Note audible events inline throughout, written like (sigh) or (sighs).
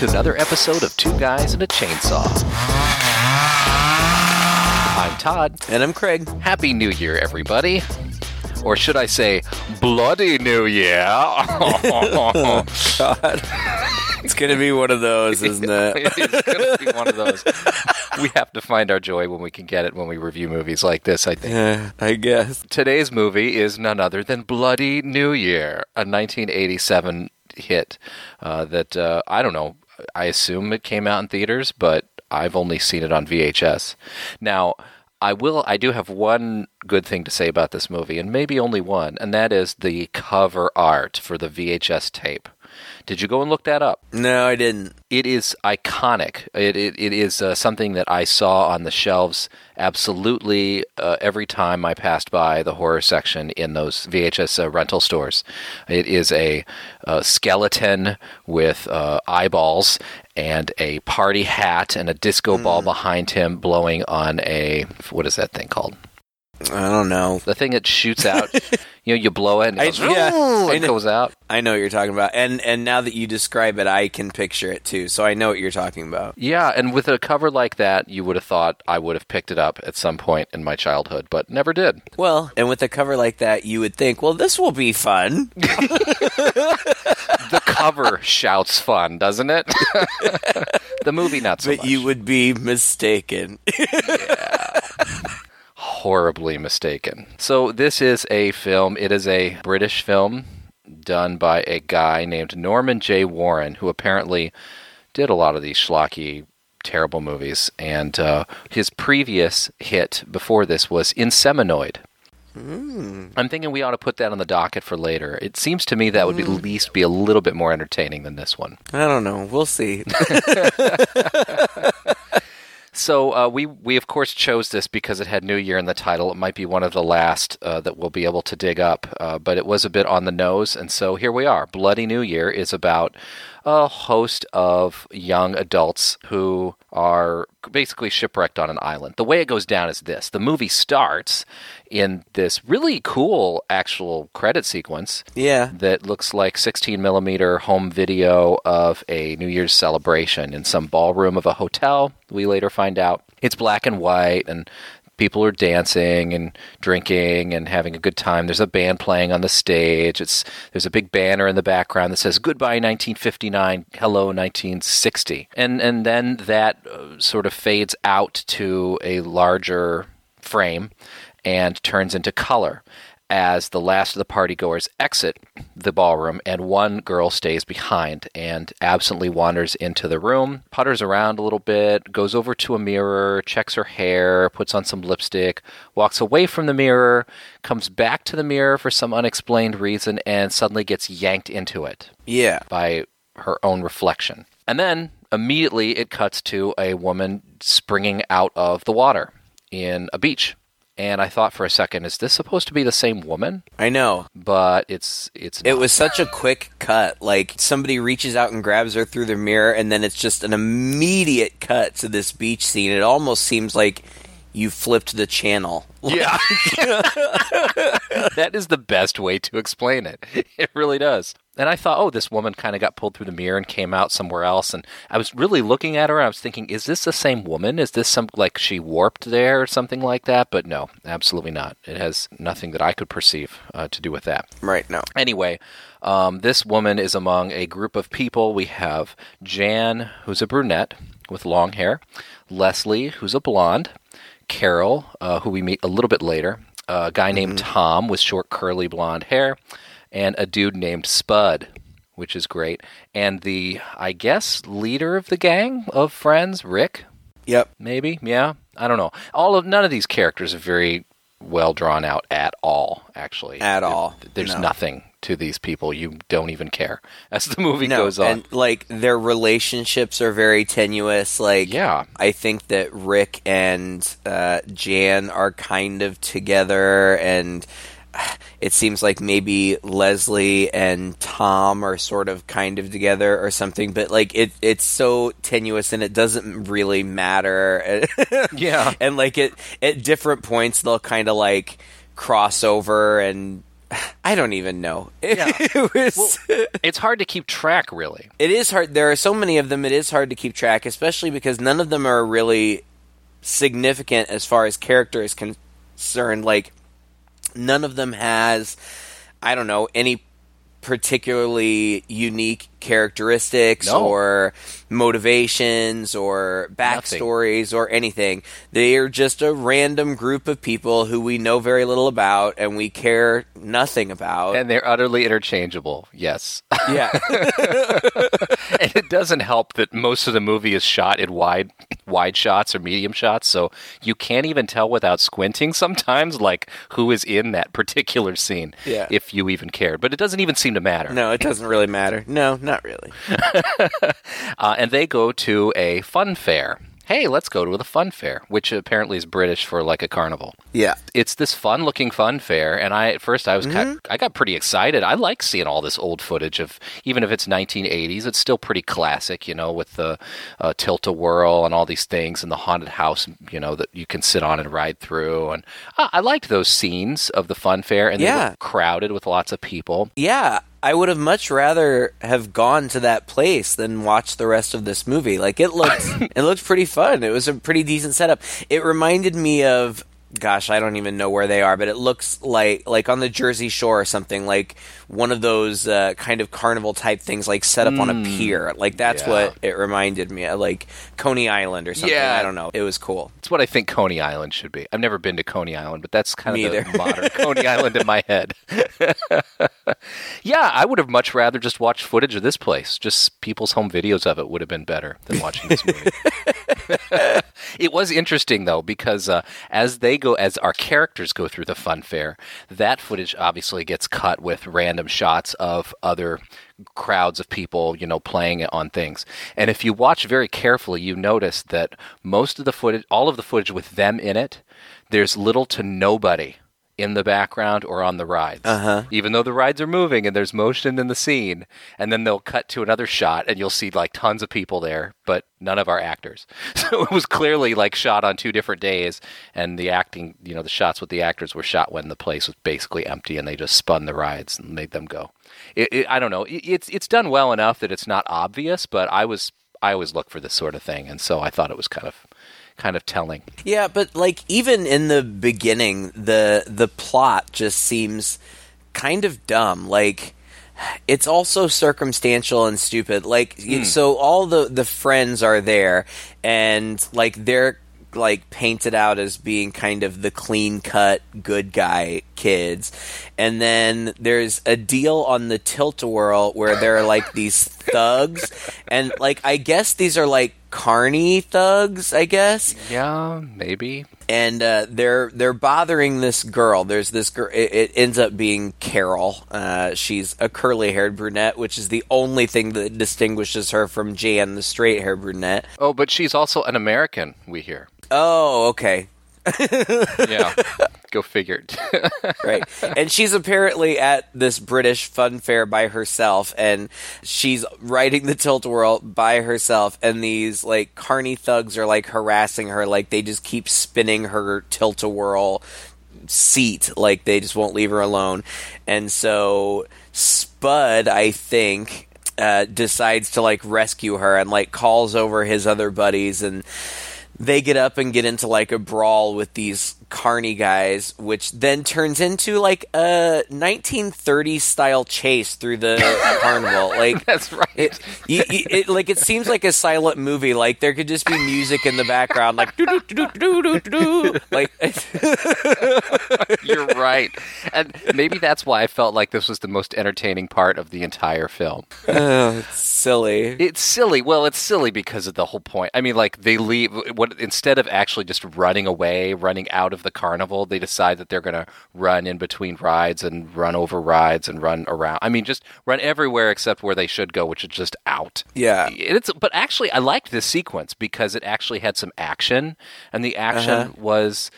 Hello, and welcome to another episode of Two Guys and a Chainsaw. I'm Todd. And I'm Craig. Happy New Year, everybody. Or should I say, Bloody New Year? (laughs) God. it's going to be one of those, isn't (laughs) it? it's going to be one of those. We have to find our joy when we can get it when we review movies like this, I think. Yeah, I guess. Today's movie is none other than Bloody New Year, a 1987 hit uh, that, uh, I don't know, I assume it came out in theaters, but I've only seen it on VHS. Now, I will. I do have one good thing to say about this movie, and maybe only one, and that is the cover art for the VHS tape. Did you go and look that up? No, I didn't. It is iconic. It it, it is uh, something that I saw on the shelves absolutely uh, every time I passed by the horror section in those VHS uh, rental stores. It is a, a skeleton with uh, eyeballs and a party hat and a disco ball behind him blowing on a what is that thing called? I don't know. The thing that shoots out. (laughs) you know, you blow it and it, I- goes, yeah, it know. goes out. I know what you're talking about. And and now that you describe it, I can picture it too. So I know what you're talking about. Yeah, and with a cover like that, you would have thought I would have picked it up at some point in my childhood, but never did. Well, and with a cover like that, you would think, well, this will be fun. (laughs) (laughs) The cover shouts fun, doesn't it? the movie not so But much. you would be mistaken. Horribly mistaken. So this is a film. It is a British film done by a guy named Norman J. Warren, who apparently did a lot of these schlocky, terrible movies. And uh, his previous hit before this was Inseminoid. I'm thinking we ought to put that on the docket for later. It seems to me that would at least be a little bit more entertaining than this one. I don't know. We'll see. (laughs) (laughs) So uh, we we of course chose this because it had New Year in the title. It might be one of the last uh, that we'll be able to dig up, uh, but it was a bit on the nose, and so here we are. Bloody New Year is about a host of young adults who are basically shipwrecked on an island. The way it goes down is this: the movie starts in this really cool actual credit sequence yeah. that looks like 16 millimeter home video of a New Year's celebration in some ballroom of a hotel. We later find out it's black and white, and people are dancing and drinking and having a good time. There's a band playing on the stage. It's there's a big banner in the background that says "Goodbye 1959, Hello 1960," and and then that uh, sort of fades out to a larger frame and turns into color as the last of the partygoers exit the ballroom and one girl stays behind and absently wanders into the room, putters around a little bit, goes over to a mirror, checks her hair, puts on some lipstick, walks away from the mirror, comes back to the mirror for some unexplained reason, and suddenly gets yanked into it Yeah. by her own reflection. And then immediately it cuts to a woman springing out of the water in a beach. And I thought for a second, is this supposed to be the same woman? I know. But it's it's It was such a quick cut. Like somebody reaches out and grabs her through the mirror, and then it's just an immediate cut to this beach scene. It almost seems like you flipped the channel. yeah. (laughs) (laughs) that is the best way to explain it. It really does. And I thought, oh, this woman kind of got pulled through the mirror and came out somewhere else. And I was really looking at her. And I was thinking, is this the same woman? Is this some like she warped there or something like that? But no, absolutely not. It has nothing that I could perceive uh, to do with that. Right now. Anyway, um, this woman is among a group of people. We have Jan, who's a brunette with long hair, Leslie, who's a blonde, Carol, uh, who we meet a little bit later, a guy named Tom with short curly blonde hair, and a dude named Spud, which is great, and the, I guess, leader of the gang of friends, Rick, Yep. maybe yeah i don't know all of none of these characters are very well drawn out at all actually At There- all. there's No. nothing to these people you don't even care (laughs) as the movie No, goes on and like their relationships are very tenuous. Like, Yeah. I think that Rick and uh, Jan are kind of together, and (sighs) it seems like maybe Leslie and Tom are sort of kind of together or something. But like, it it's so tenuous, and it doesn't really matter. (laughs) Yeah. and like it at different points, they'll kind of like cross over and. (sighs) I don't even know. (laughs) Yeah. it was. It's hard to keep track, really. it is hard. There are so many of them. It is hard to keep track, especially because none of them are really significant as far as character is concerned. Like none of them has, I don't know, any particularly unique characteristics No. or motivations or backstories or anything. They are just a random group of people who we know very little about and we care nothing about. And they're utterly interchangeable. Yes. (laughs) yeah. (laughs) and it doesn't help that most of the movie is shot in wide wide shots or medium shots, so you can't even tell without squinting sometimes like who is in that particular scene Yeah. if you even cared. But it doesn't even seem to matter. no, it doesn't really matter. No, not really. (laughs) Uh, and they go to a fun fair. Hey, let's go to the fun fair, which apparently is British for like a carnival. Yeah. It's this fun-looking fun fair, and I at first I was Mm-hmm. ki- I got pretty excited. I like seeing all this old footage of even if it's 1980s, it's still pretty classic, you know, with the uh, tilt-a-whirl and all these things, and the haunted house, you know, that you can sit on and ride through. And uh, I liked those scenes of the fun fair, and they Yeah. were crowded with lots of people. Yeah, I would have much rather have gone to that place than watch the rest of this movie. Like it looked (laughs) it looked pretty fun. It was a pretty decent setup. It reminded me of gosh, I don't even know where they are, but it looks like like on the Jersey Shore or something, like one of those uh, kind of carnival type things like set up on a pier. Like that's yeah. what it reminded me of, like Coney Island or something. Yeah. I don't know. It was cool. It's what I think Coney Island should be. I've never been to Coney Island, but that's kind Me of the either. modern (laughs) Coney Island in my head. (laughs) yeah, I would have much rather just watched footage of this place. Just people's home videos of it would have been better than watching this movie. (laughs) it was interesting though because uh, as they go, as our characters go through the fun fair, that footage obviously gets cut with random shots of other crowds of people, you know, playing on things. And if you watch very carefully, you notice that most of the footage, all of the footage with them in it, there's little to nobody in the background or on the rides. Uh-huh. Even though the rides are moving and there's motion in the scene, and then they'll cut to another shot and you'll see like tons of people there, but none of our actors. (laughs) So it was clearly like shot on two different days, and the acting, you know, the shots with the actors were shot when the place was basically empty and they just spun the rides and made them go. It, it, I don't know. It, it's it's done well enough that it's not obvious, but I was I always look for this sort of thing, and so I thought it was kind of kind of telling. Yeah, but like even in the beginning, the the plot just seems kind of dumb. Like it's also circumstantial and stupid. Like y- hmm. so all the the friends are there and like they're like painted out as being kind of the clean cut good guy kids. And then there's a deal on the tilt-a-whirl where there are like these thugs and like I guess these are like carny thugs, I guess Yeah, maybe. and uh, they're they're bothering this girl. There's this girl. It, it ends up being Carol. Uh, she's a curly haired brunette, which is the only thing that distinguishes her from Jan, the straight haired brunette. Oh, but she's also an American. We hear. Oh, okay, Yeah, (laughs) go figure. (laughs) right. and she's apparently at this British fun fair by herself, and she's riding the tilt a whirl by herself. And these like carny thugs are like harassing her, like they just keep spinning her tilt a whirl seat, like they just won't leave her alone. And so Spud, I think. Uh, decides to like rescue her and like calls over his other buddies and they get up and get into like a brawl with these carny guys, which then turns into like a 1930s style chase through the (laughs) carnival. Like That's right. it, you, you- it, like it seems like a silent movie. Like there could just be music in the background, like doo doo doo doo doo doo. Like (laughs) You're right. And maybe that's why I felt like this was the most entertaining part of the entire film. oh, it's silly. It's silly. Well, it's silly because of the whole point. I mean, like they leave what instead of actually just running away, running out of the carnival, they decide that they're going to run in between rides and run over rides and run around. I mean, just run everywhere except where they should go, which is just out. Yeah. It's but actually I liked this sequence because it actually had some action and the action Uh-huh. was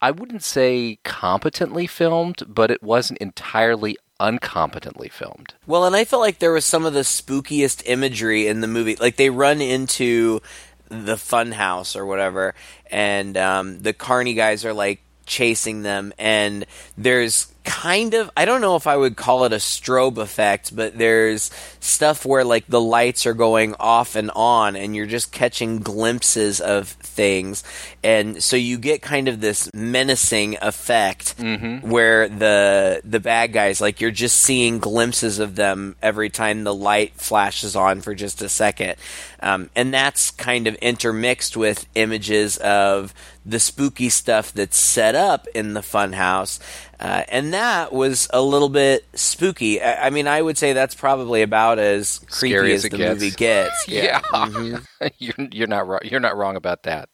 I wouldn't say competently filmed, but it wasn't entirely uncompetently filmed. Well, and I felt like there was some of the spookiest imagery in the movie. Like they run into the fun house or whatever, and um, the carny guys are like chasing them, and there's kind of I don't know if I would call it a strobe effect, but there's stuff where like the lights are going off and on and you're just catching glimpses of things and so you get kind of this menacing effect where the the bad guys like you're just seeing glimpses of them every time the light flashes on for just a second. Um, and that's kind of intermixed with images of the spooky stuff that's set up in the funhouse. Uh, and that was a little bit spooky. I, I mean, I would say that's probably about as creepy Scary as as the gets. movie gets. (laughs) Yeah, Mm-hmm. (laughs) you're you're not wrong. You're not wrong about that.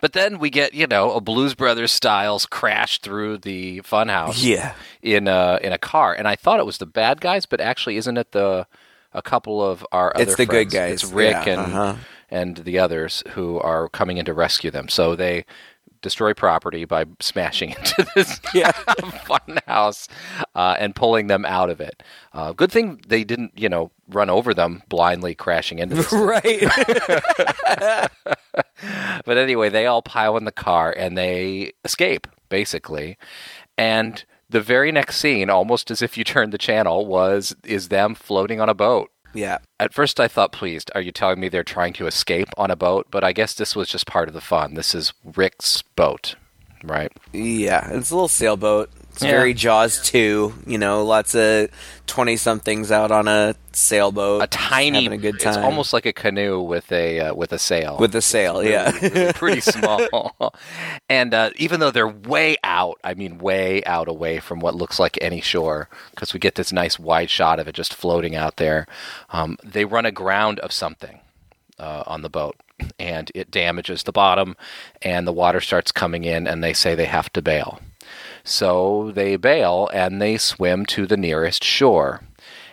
But then we get you know a Blues Brothers styles crash through the funhouse. Yeah. in a in a car, and I thought it was the bad guys, but actually, isn't it the a couple of our other It's the good guys. It's Rick Yeah, and uh-huh. and the others who are coming in to rescue them. So they destroy property by smashing (laughs) into this (laughs) Yeah. (laughs) fun house uh, and pulling them out of it. Uh, good thing they didn't, you know, run over them blindly crashing into this. right. but anyway, they all pile in the car and they escape, basically. And the very next scene, almost as if you turned the channel, was is them floating on a boat. Yeah. At first, I thought, pleased, are you telling me they're trying to escape on a boat? But I guess this was just part of the fun. This is Rick's boat, right? Yeah. It's a little sailboat. It's Yeah. very Jaws 2. You know, lots of 20 somethings out on a sailboat. A tiny, having a good it's time. almost like a canoe with a uh, with a sail. with the sail. Yeah. pretty (laughs) small. and uh, even though they're way out, I mean, way out away from what looks like any shore, because we get this nice wide shot of it just floating out there, um, they run aground of something uh, on the boat. And it damages the bottom, and the water starts coming in, and they say they have to bail. So they bail and they swim to the nearest shore.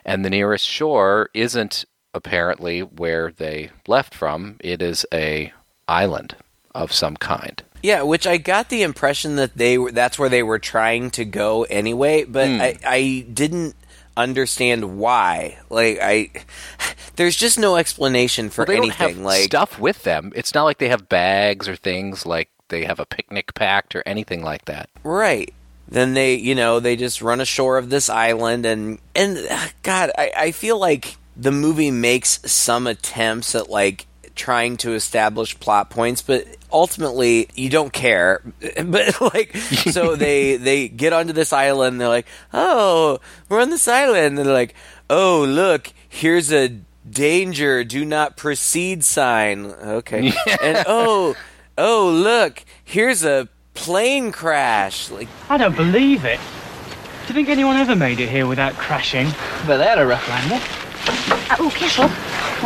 And the nearest shore isn't apparently where they left from. It is a island of some kind. Yeah, which I got the impression that they were that's where they were trying to go anyway, but Hmm. I, I didn't understand why. Like I (sighs) there's just no explanation for Well, they anything. like stuff with them. It's not like they have bags or things like they have a picnic packed or anything like that. Right. Then they, you know, they just run ashore of this island, and and uh, God, I, I feel like the movie makes some attempts at like trying to establish plot points, but ultimately you don't care. (laughs) But like, so (laughs) they they get onto this island, and they're like, oh, we're on this island, and they're like, oh, look, here's a danger, do not proceed sign. Okay, (laughs) and oh, oh, look, here's a plane crash. Like, I don't believe it. Do you think anyone ever made it here without crashing? But they had a rough landing. Uh, oh, careful.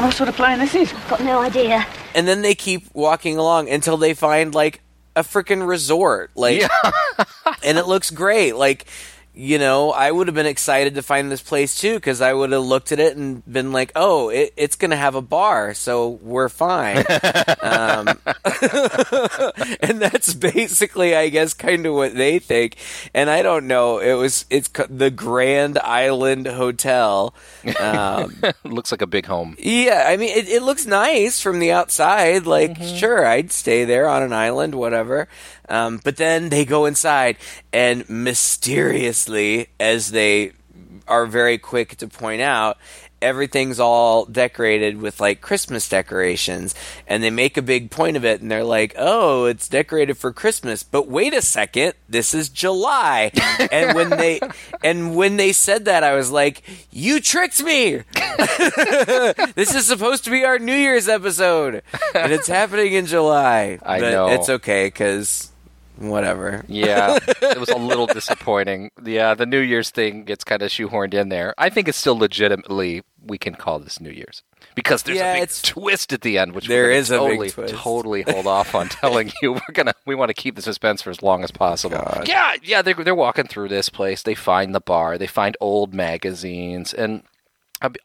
What sort of plane this is? I've Got no idea. and then they keep walking along until they find like a freaking resort. Like, and it looks great. Like, you know, I would have been excited to find this place too because I would have looked at it and been like, "Oh, it, it's going to have a bar, so we're fine." (laughs) um, (laughs) and that's basically, I guess, kind of what they think. And I don't know. It was it's the Grand Island Hotel. Um, (laughs) looks like a big home. yeah, I mean, it, it looks nice from the outside. Like, Mm-hmm. sure, I'd stay there on an island, whatever. Um, but then they go inside, and mysteriously, as they are very quick to point out, everything's all decorated with like Christmas decorations, and they make a big point of it, and they're like, "Oh, it's decorated for Christmas." But wait a second, this is July, (laughs) and when they and when they said that, I was like, "You tricked me." (laughs) this is supposed to be our New Year's episode, and it's happening in July. I but know. it's okay because whatever. Yeah, (laughs) it was a little disappointing. Yeah, the New Year's thing gets kind of shoehorned in there. I think it's still legitimately we can call this New Year's because there's Yeah, a big it's- twist at the end, which There we're gonna a big totally, twist. totally hold off on (laughs) telling you. We're gonna we want to keep the suspense for as long as possible. Yeah, yeah, they're they're walking through this place. They find the bar. They find old magazines, and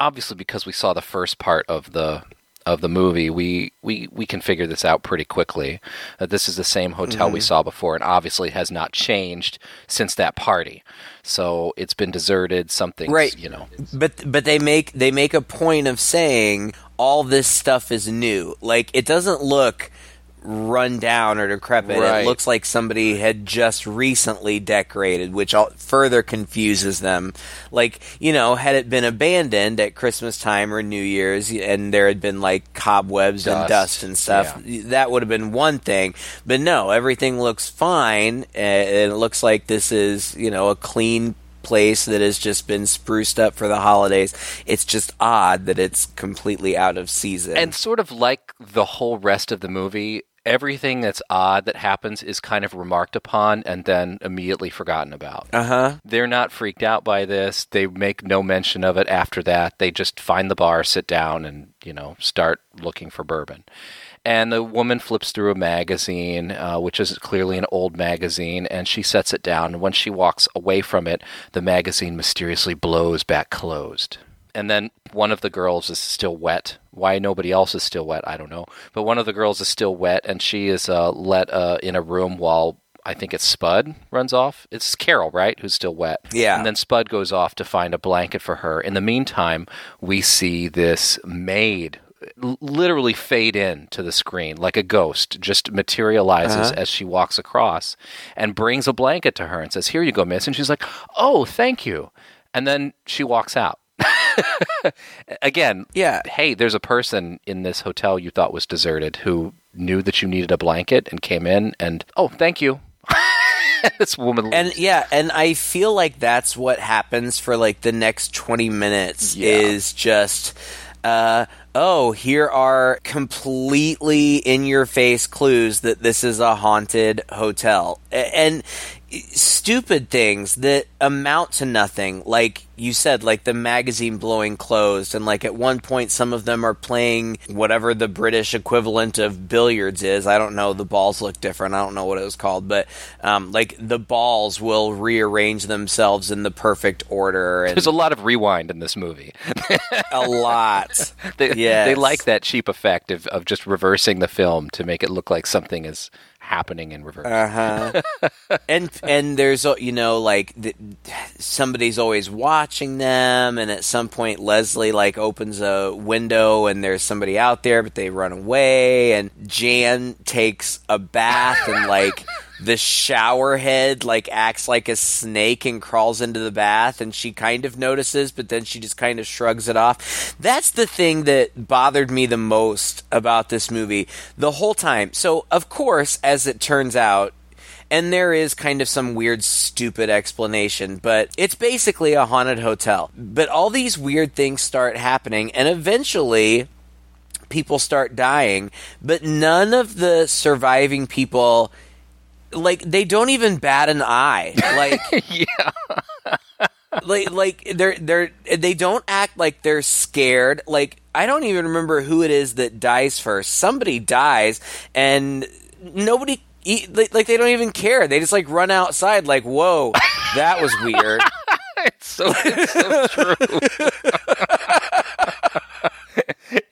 obviously because we saw the first part of the of the movie, we, we, we can figure this out pretty quickly. That this is the same hotel Mm-hmm. we saw before, and obviously has not changed since that party. So it's been deserted. Something, Right. You know, But but they make they make a point of saying all this stuff is new. Like it doesn't look run down or decrepit. Right. It looks like somebody had just recently decorated, which all, further confuses them. Like, you know, had it been abandoned at Christmas time or New Year's and there had been like cobwebs and Dust. dust and stuff, that would have been one thing. But no, everything looks fine. And it looks like this is, you know, a clean place that has just been spruced up for the holidays. It's just odd that it's completely out of season. And sort of like the whole rest of the movie, everything that's odd that happens is kind of remarked upon and then immediately forgotten about. uh huh. They're not freaked out by this. They make no mention of it after that. They just find the bar, sit down, and, you know, start looking for bourbon. And the woman flips through a magazine, uh, which is clearly an old magazine, and she sets it down. And when she walks away from it, the magazine mysteriously blows back closed. And then one of the girls is still wet. Why nobody else is still wet, I don't know. But one of the girls is still wet, and she is uh, let uh, in a room while I think it's Spud runs off. It's Carol, right, who's still wet. Yeah. And then Spud goes off to find a blanket for her. In the meantime, we see this maid literally fade in to the screen like a ghost, just materializes as she walks across and brings a blanket to her and says, Here you go, miss. And she's like, Oh, thank you. And then she walks out. (laughs) Again, Yeah. hey, there's a person in this hotel you thought was deserted who knew that you needed a blanket and came in and, oh, thank you. (laughs) this woman And yeah, and I feel like that's what happens for like the next 20 minutes Yeah. is just uh oh, here are completely in your face clues that this is a haunted hotel. And stupid things that amount to nothing like you said like the magazine blowing closed and like at one point some of them are playing whatever the british equivalent of billiards is i don't know the balls look different i don't know what it was called but um, like the balls will rearrange themselves in the perfect order and There's a lot of rewind in this movie. a lot (laughs) they, Yes. they like that cheap effect of, of just reversing the film to make it look like something is happening in reverse. Uh-huh. and (laughs) and there's uh, you know like th- somebody's always watching them and at some point Leslie like opens a window and there's somebody out there but they run away and Jan takes a bath and like (laughs) the shower head like acts like a snake and crawls into the bath and she kind of notices but then she just kind of shrugs it off. That's the thing that bothered me the most about this movie the whole time. So of course as it turns out and there is kind of some weird stupid explanation but it's basically a haunted hotel. But all these weird things start happening and eventually people start dying but none of the surviving people like they don't even bat an eye. Like (laughs) yeah. like like they're they're they don't act like they're scared. Like i don't even remember who it is that dies first. Somebody dies and nobody like, like they don't even care. They just like run outside like whoa that was weird. (laughs) It's so, it's so true. (laughs)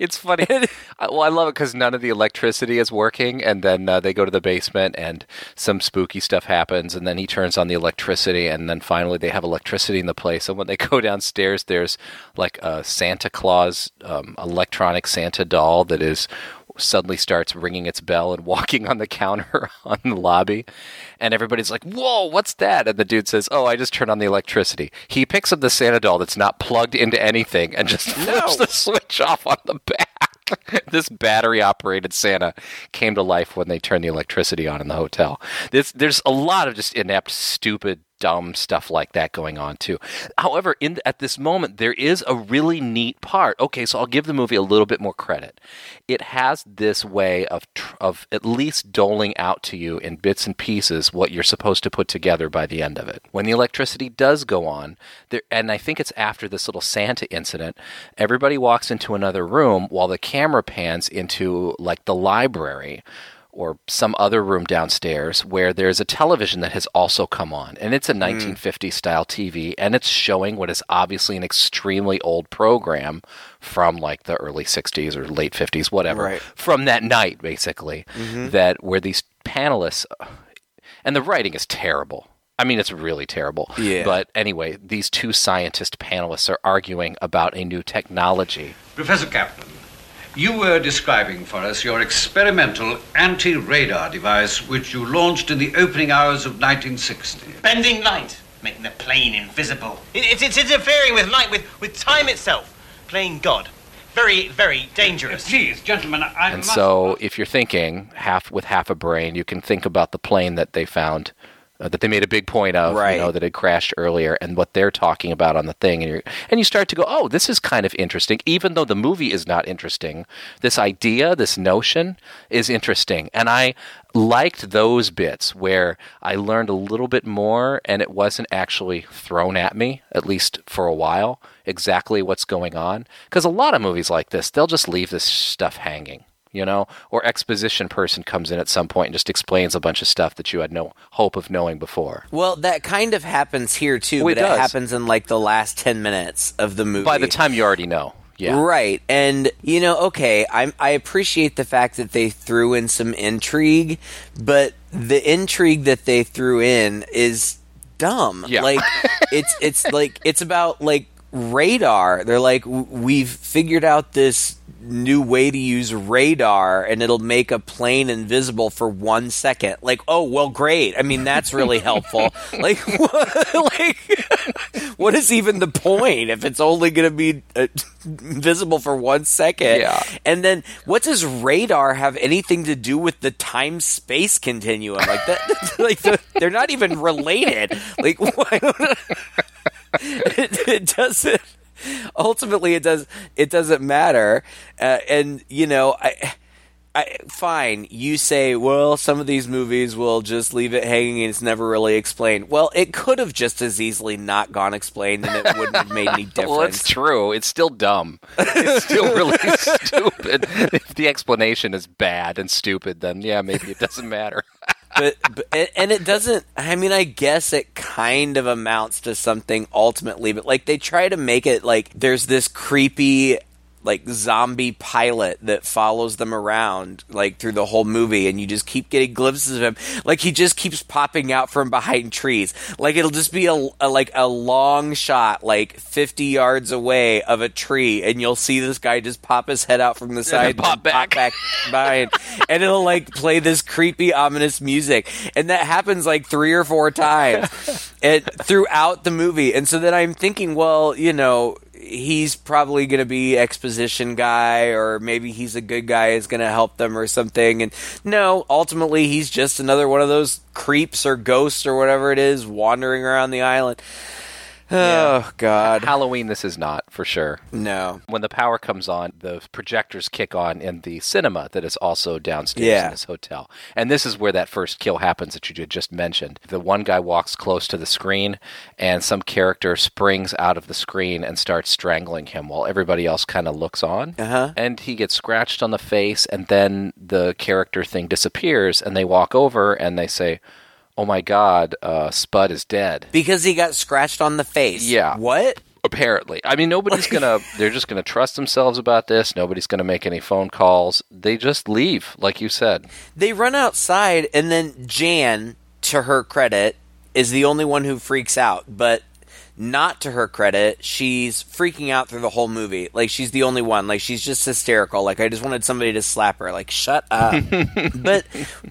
it's funny. (laughs) I- Well, I love it because none of the electricity is working, and then uh, they go to the basement, and some spooky stuff happens, and then he turns on the electricity, and then finally they have electricity in the place. And when they (laughs) go downstairs, there's like a Santa Claus um, electronic Santa doll that is suddenly starts ringing its bell and (laughs) walking on the counter (laughs) on the lobby. And everybody's like, Whoa, what's that? And the dude says, Oh, I just turned on the electricity. He picks up the Santa doll that's not plugged into anything and just (laughs) flips the switch off on the back. this battery operated Santa came to life when they turned the electricity on in the hotel. This, there's a lot of just inept, stupid, dumb stuff like that going on too. However, in at this moment there is a really neat part. Okay, so I'll give the movie a little bit more credit. It has this way of tr- of at least doling out to you in bits and pieces what you're supposed to put together by the end of it. When the electricity does go on, there and I think it's after this little Santa incident, everybody walks into another room while the camera pans into like the library or some other room downstairs where there's a television that has also come on. And it's a hmm. 1950 style TV and it's showing what is obviously an extremely old program from like the early 60s or late 50s, whatever, Right. from that night, basically, mm-hmm. that where these panelists, and the writing is terrible. I mean, it's really terrible. Yeah. But anyway, these two scientist panelists are arguing about a new technology. Professor Kaplan, You were describing for us your experimental anti radar device, which you launched in the opening hours of 1960. Bending light, making the plane invisible. It, it's, it's interfering with light, with, with time itself. Playing God. Very, very dangerous. Uh, please, gentlemen, I And must- so, if you're thinking half with half a brain, you can think about the plane that they found, uh, that they made a big point of, Right. you know, that had crashed earlier, and what they're talking about on the thing, and you and you start to go, oh, this is kind of interesting, even though the movie is not interesting. This idea, this notion, is interesting, and I liked those bits where I learned a little bit more, and it wasn't actually thrown at me, at least for a while, exactly what's going on. Because a lot of movies like this, they'll just leave this stuff hanging you know, or exposition person comes in at some point and just explains a bunch of stuff that you had no hope of knowing before. Well, that kind of happens here too, Oh, it but it does. happens in like the last ten minutes of the movie. By the time you already know. Yeah. Right. And you know, okay, I I appreciate the fact that they threw in some intrigue, but the intrigue that they threw in is dumb. Yeah. Like (laughs) it's it's like it's about like radar. They're like "W- we've figured out this new way to use radar and it'll make a plane invisible for 1 second. Like, oh, well great. I mean, that's really helpful. (laughs) like what, (laughs) like what is even the point if it's only going to be uh, visible for one second? Yeah. And then, what does radar have anything to do with the time space continuum? Like that, (laughs) like the, they're not even related. Like, why? it, it doesn't. (laughs) Ultimately, it does. It doesn't matter. Uh, and you know, I. I, fine, you say, well, some of these movies will just leave it hanging and it's never really explained. Well, it could have just as easily not gone explained and it wouldn't have made any difference. (laughs) Well, it's true. It's still dumb. It's still really (laughs) stupid. If the explanation is bad and stupid, then yeah, maybe it doesn't matter. But, but and it doesn't i mean i guess it kind of amounts to something ultimately but like they try to make it like there's this creepy like zombie pilot that follows them around like through the whole movie and you just keep getting glimpses of him. Like he just keeps popping out from behind trees. Like it'll just be a, a like a long shot like 50 yards away of a tree and you'll see this guy just pop his head out from the side pop back. back behind. (laughs) And it'll like play this creepy ominous music. And that happens like three or four times (laughs) and throughout the movie. And so then i'm thinking well you know he's probably going to be exposition guy or maybe he's a good guy is going to help them or something. And no ultimately he's just another one of those creeps or ghosts or whatever it is wandering around the island oh god Halloween, this is not for sure. no When the power comes on, the projectors kick on in the cinema that is also downstairs Yeah. in this hotel. And this is where that first kill happens that you just mentioned. The one guy walks close to the screen, and some character springs out of the screen and starts strangling him while everybody else kind of looks on. Uh-huh. And he gets scratched on the face, and then the character thing disappears, and they walk over and they say, Oh my god, uh, Spud is dead. because he got scratched on the face Yeah. what Apparently. I mean, nobody's going (laughs) to, they're just going to trust themselves about this. Nobody's going to make any phone calls. They just leave, like you said. They run outside, and then Jan, to her credit, is the only one who freaks out. But not to her credit, she's freaking out through the whole movie. Like she's the only one. Like she's just hysterical. Like I just wanted somebody to slap her. Like shut up. (laughs) but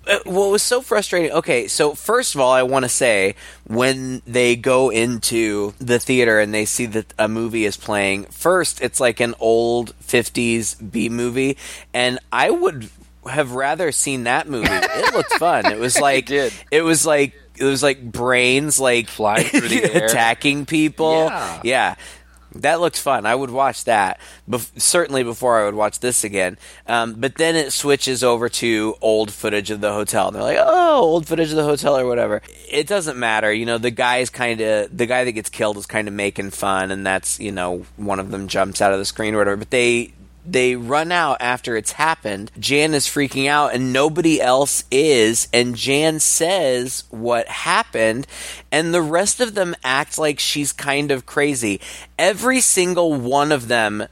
uh, what was so frustrating? Okay, so first of all, I want to say when they go into the theater and they see that a movie is playing, first it's like an old '50s B movie, and I would have rather seen that movie. It looked fun. It was (laughs) like did. it was like it was like brains like (laughs) Flying through the (laughs) air. attacking people. Yeah. yeah. That looked fun. I would watch that. Bef- certainly before I would watch this again. Um, but then it switches over to old footage of the hotel. And they're like, oh, old footage of the hotel or whatever. It doesn't matter. You know, the guy's kind of, the guy that gets killed is kind of making fun. And that's, you know, one of them jumps out of the screen or whatever. But they, they run out after it's happened. Jan is freaking out and nobody else is. And Jan says what happened. And the rest of them act like she's kind of crazy. Every single one of them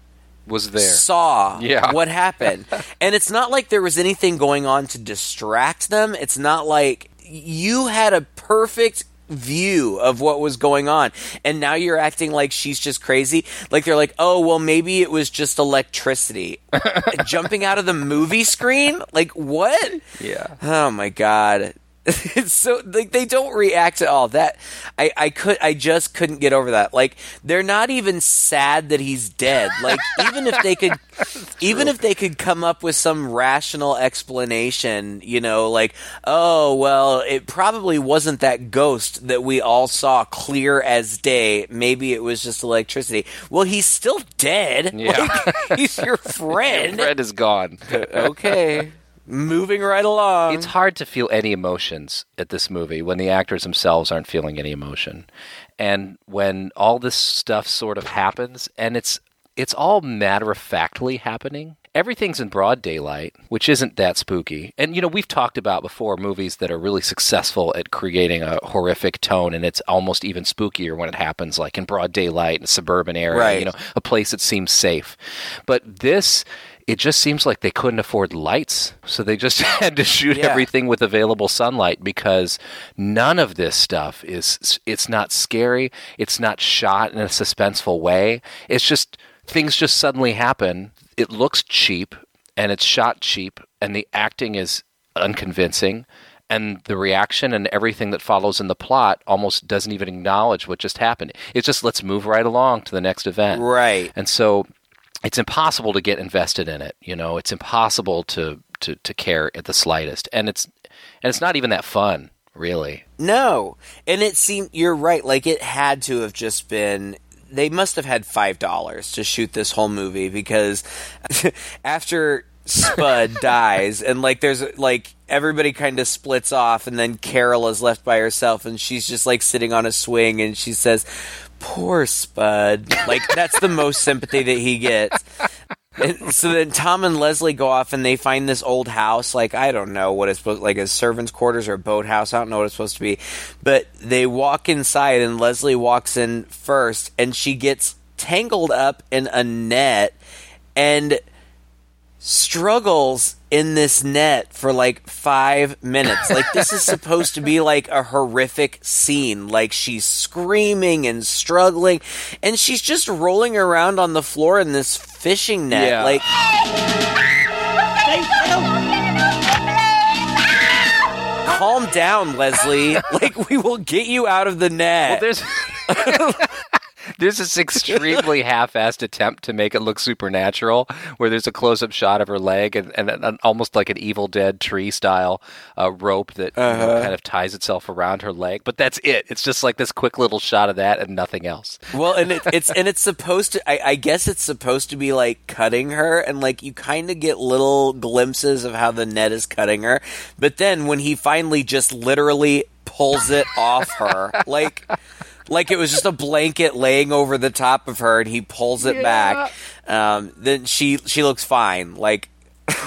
Was there. saw Yeah. what happened. (laughs) and it's not like there was anything going on to distract them. It's not like you had a perfect view of what was going on. And now you're acting like she's just crazy. Like they're like, oh, well, maybe it was just electricity. (laughs) Jumping out of the movie screen? Like, what? Yeah. Oh my God. It's (laughs) so like they don't react at all. That I I could I just couldn't get over that. Like they're not even sad that he's dead. Like even if they could (laughs) even if they could come up with some rational explanation, you know, like oh well, it probably wasn't that ghost that we all saw clear as day. Maybe it was just electricity. Well, he's still dead. Yeah. Like, (laughs) he's your friend. Fred is gone. okay. Moving right along. It's hard to feel any emotions at this movie when the actors themselves aren't feeling any emotion. And when all this stuff sort of happens and it's it's all matter of factly happening. Everything's in broad daylight, which isn't that spooky. And you know, we've talked about before movies that are really successful at creating a horrific tone and it's almost even spookier when it happens like in broad daylight in a suburban area, Right. you know, a place that seems safe. But this it just seems like they couldn't afford lights, so they just (laughs) had to shoot Yeah. everything with available sunlight because none of this stuff is it's not scary, it's not shot in a suspenseful way. It's just things just suddenly happen. It looks cheap and it's shot cheap and the acting is unconvincing and the reaction and everything that follows in the plot almost doesn't even acknowledge what just happened. It's just let's move right along to the next event. Right. And so it's impossible to get invested in it. You know, it's impossible to, to, to care at the slightest. And it's and it's not even that fun, really. No, and it seemed you're right. Like it had to have just been. They must have had five dollars to shoot this whole movie because (laughs) after Spud (laughs) dies and like there's like everybody kind of splits off and then Carol is left by herself and she's just like sitting on a swing and she says, "Poor Spud." Like that's the most sympathy that he gets. And so then Tom and Leslie go off and they find this old house, like I don't know what it's supposed like a servant's quarters or a boathouse. I don't know what it's supposed to be. But they walk inside and Leslie walks in first and she gets tangled up in a net and struggles in this net for like five minutes. Like this is supposed to be like a horrific scene. Like she's screaming and struggling, and she's just rolling around on the floor in this fishing net. Yeah. Like calm down, Leslie. (laughs) like we will get you out of the net. Well, (laughs) (laughs) there's this extremely (laughs) half-assed attempt to make it look supernatural, where there's a close-up shot of her leg and, and an, almost like an Evil Dead tree style uh, rope that you know, kind of ties itself around her leg. But that's it. It's just like this quick little shot of that and nothing else. Well, and it, it's and it's (laughs) supposed to. I, I guess it's supposed to be like cutting her, and like you kind of get little glimpses of how the net is cutting her. But then when he finally just literally pulls it off her, like like it was just a blanket laying over the top of her, and he pulls it back. Um, then she she looks fine. Like,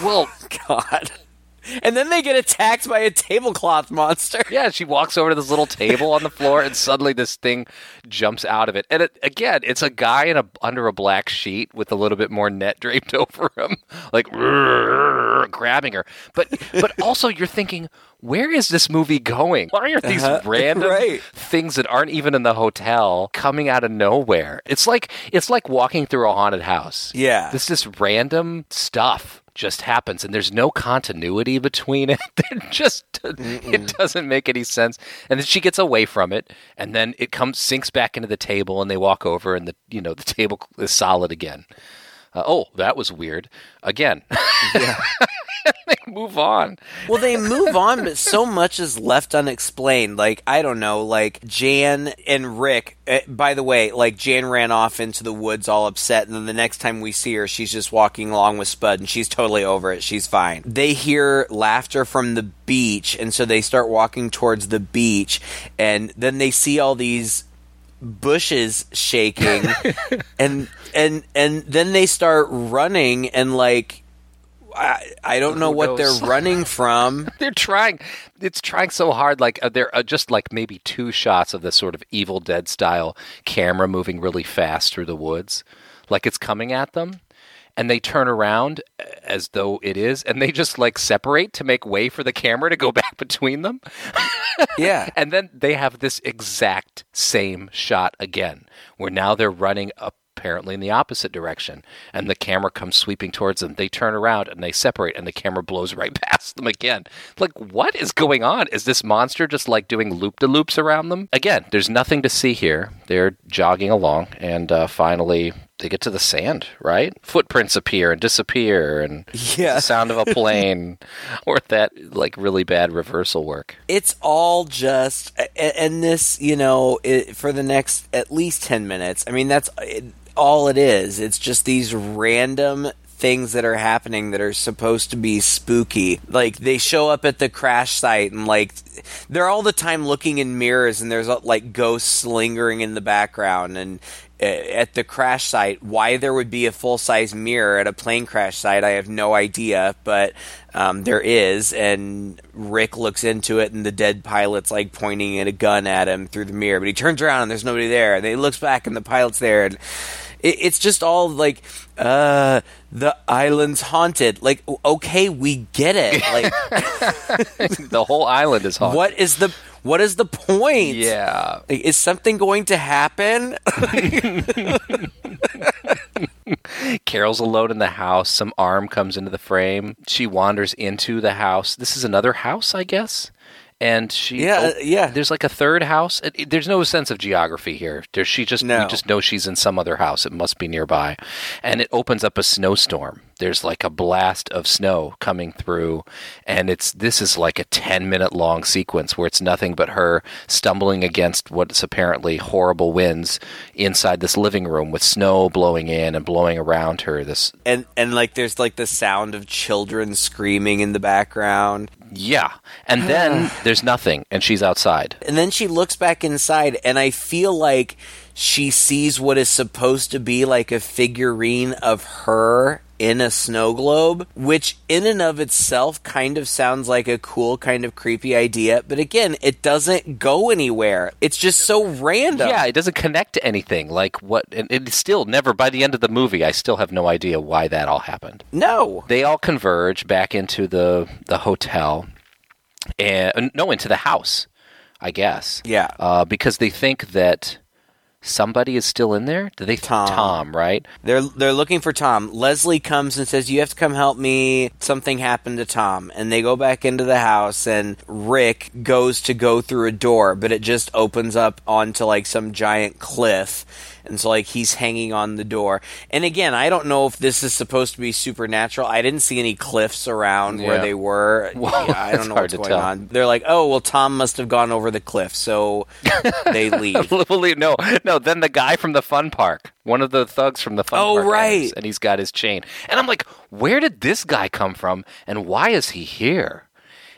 Well, (laughs) God. And then they get attacked by a tablecloth monster. (laughs) Yeah, she walks over to this little table on the floor, and suddenly this thing jumps out of it. And it, again, it's a guy in a under a black sheet with a little bit more net draped (laughs) over him, like (laughs) grabbing her. But but also, you're thinking, where is this movie going? Why are these uh-huh. random right. things that aren't even in the hotel coming out of nowhere? It's like it's like walking through a haunted house. Yeah. this this random stuff just happens and there's no continuity between it. (laughs) It just it doesn't make any sense. And then she gets away from it and then it comes sinks back into the table and they walk over and the you know the table is solid again uh, oh that was weird again (laughs) Yeah. (laughs) they move on Well, they move on, but so much is left unexplained. Like, I don't know, like Jan and Rick. Uh, by the way, like Jan ran off into the woods all upset, and then the next time we see her, she's just walking along with Spud, and she's totally over it. She's fine. They hear laughter from the beach, and so they start walking towards the beach, and then they see all these bushes shaking (laughs) and and and then they start running and like I, I don't know Who what knows? they're running (laughs) from. they're trying it's trying so hard like uh, there are just like maybe two shots of this sort of evil dead style camera moving really fast through the woods like it's coming at them and they turn around as though it is, and they just like separate to make way for the camera to go (laughs) back between them. (laughs) Yeah. and then they have this exact same shot again, where now they're running apparently in the opposite direction, and the camera comes sweeping towards them. They turn around and they separate, and the camera blows right (laughs) past them again. Like, what is going on? Is this monster just like doing loop de loops around them? Again, there's nothing to see here. They're jogging along, and uh, finally they get to the sand, right? Footprints appear and disappear, and Yeah. the sound of a (laughs) plane, or that like really bad reversal work. it's all just and this you know it, for the next at least 10 minutes i mean that's it, all it is it's just these random things that are happening that are supposed to be spooky like they show up at the crash site and like they're all the time looking in mirrors and there's like ghosts lingering in the background and at the crash site why there would be a full size mirror at a plane crash site i have no idea but um, there is and rick looks into it and the dead pilot's like pointing at a gun at him through the mirror but he turns around and there's nobody there and he looks back and the pilot's there and it, it's just all like uh the island's haunted like okay we get it like (laughs) the whole island is haunted. what is the what is the point Yeah. is something going to happen (laughs) Carol's alone in the house. Some arm comes into the frame. She wanders into the house. This is another house, I guess. And she, Yeah, uh, yeah. There's like a third house. There's no sense of geography here. There, she just, No. we just know she's in some other house. It must be nearby, and it opens up a snowstorm. There's like a blast of snow coming through, and it's this is like a ten minute long sequence where it's nothing but her stumbling against what's apparently horrible winds inside this living room with snow blowing in and blowing around her. This and and like there's like the sound of children screaming in the background Yeah. And then (sighs) there's nothing, and she's outside. and then she looks back inside and i feel like she sees what is supposed to be like a figurine of her in a snow globe which in and of itself kind of sounds like a cool kind of creepy idea but again it doesn't go anywhere it's just so random Yeah, it doesn't connect to anything. Like what? And it's still never, by the end of the movie, I still have no idea why that all happened. no They all converge back into the, the hotel, and no, into the house, I guess. Yeah. Uh, because they think that somebody is still in there. Do they? Tom. Tom, right? They're they're looking for Tom. Leslie comes and says, "You have to come help me. Something happened to Tom." And they go back into the house, and Rick goes to go through a door, but it just opens up onto like some giant cliff. And so, like, he's hanging on the door. And again, I don't know if this is supposed to be supernatural. I didn't see any cliffs around where they were. (laughs) Well, Yeah, I don't know what's going tell. on. They're like, oh, well, Tom must have gone over the cliff. So (laughs) they (laughs) leave. No, no. Then the guy from the fun park, one of the thugs from the fun Oh, park, right. enters, and he's got his chain. And I'm like, where did this guy come from, and why is he here?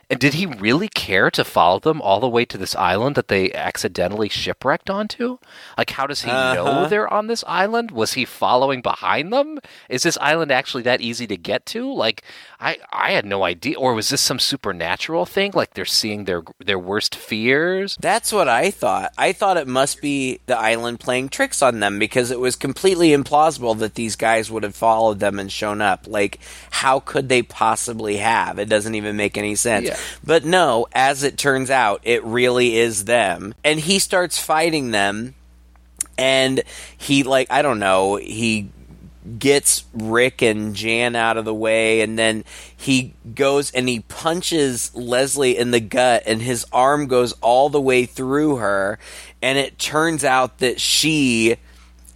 And did he really care to follow them all the way to this island that they accidentally shipwrecked onto? Like, how does he know Uh-huh. they're on this island? Was he following behind them? Is this island actually that easy to get to? Like, I I had no idea. Or was this some supernatural thing? Like they're seeing their their worst fears? That's what I thought. I thought it must be the island playing tricks on them because it was completely implausible that these guys would have followed them and shown up. Like, how could they possibly have? It doesn't even make any sense. Yeah. But no, as it turns out, it really is them. And he starts fighting them, and he, like, I don't know, he gets Rick and Jan out of the way, and then he goes and he punches Leslie in the gut, and his arm goes all the way through her, and it turns out that she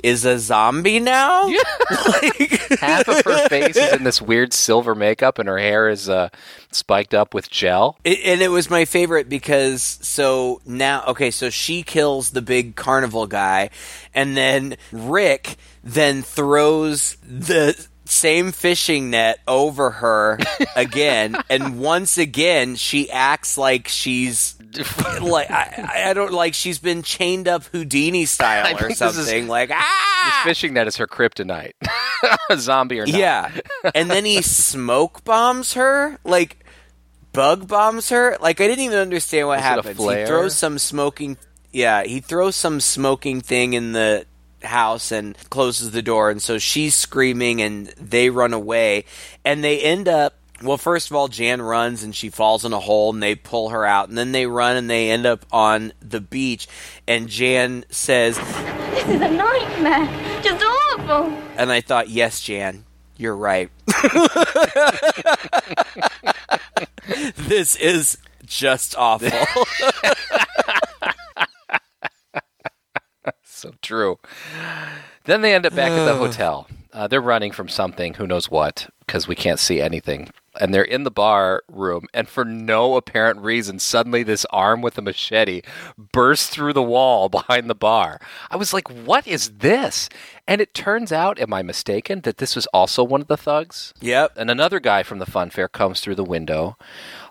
is a zombie now. (laughs) like, half of her face is in this weird silver makeup and her hair is uh, spiked up with gel. It, and it was my favorite because so now okay so she kills the big carnival guy and then Rick then throws the same fishing net over her again (laughs) and once again she acts like she's like I, I don't like she's been chained up Houdini style (laughs) or this is- something like This ah! fishing net is her kryptonite. (laughs) Zombie or not. yeah. And then he smoke bombs her like bug bombs her. Like i didn't even understand what Was it a happens. He throws some smoking yeah he throws some smoking thing in the house and closes the door. And so she's screaming and they run away. And they end up well, first of all, Jan runs and she falls in a hole and they pull her out. And then they run and they end up on the beach. And Jan says, This is a nightmare. Just awful. And I thought, yes, Jan, you're right. (laughs) (laughs) this is just awful. (laughs) true. Then they end up back at the (sighs) hotel. Uh, they're running from something, who knows what, because we can't see anything. And they're in the bar room, and for no apparent reason, suddenly this arm with a machete bursts through the wall (laughs) behind the bar. I was like, what is this? And it turns out, am I mistaken, that this was also one of the thugs? yep. And another guy from the fun fair comes through the window.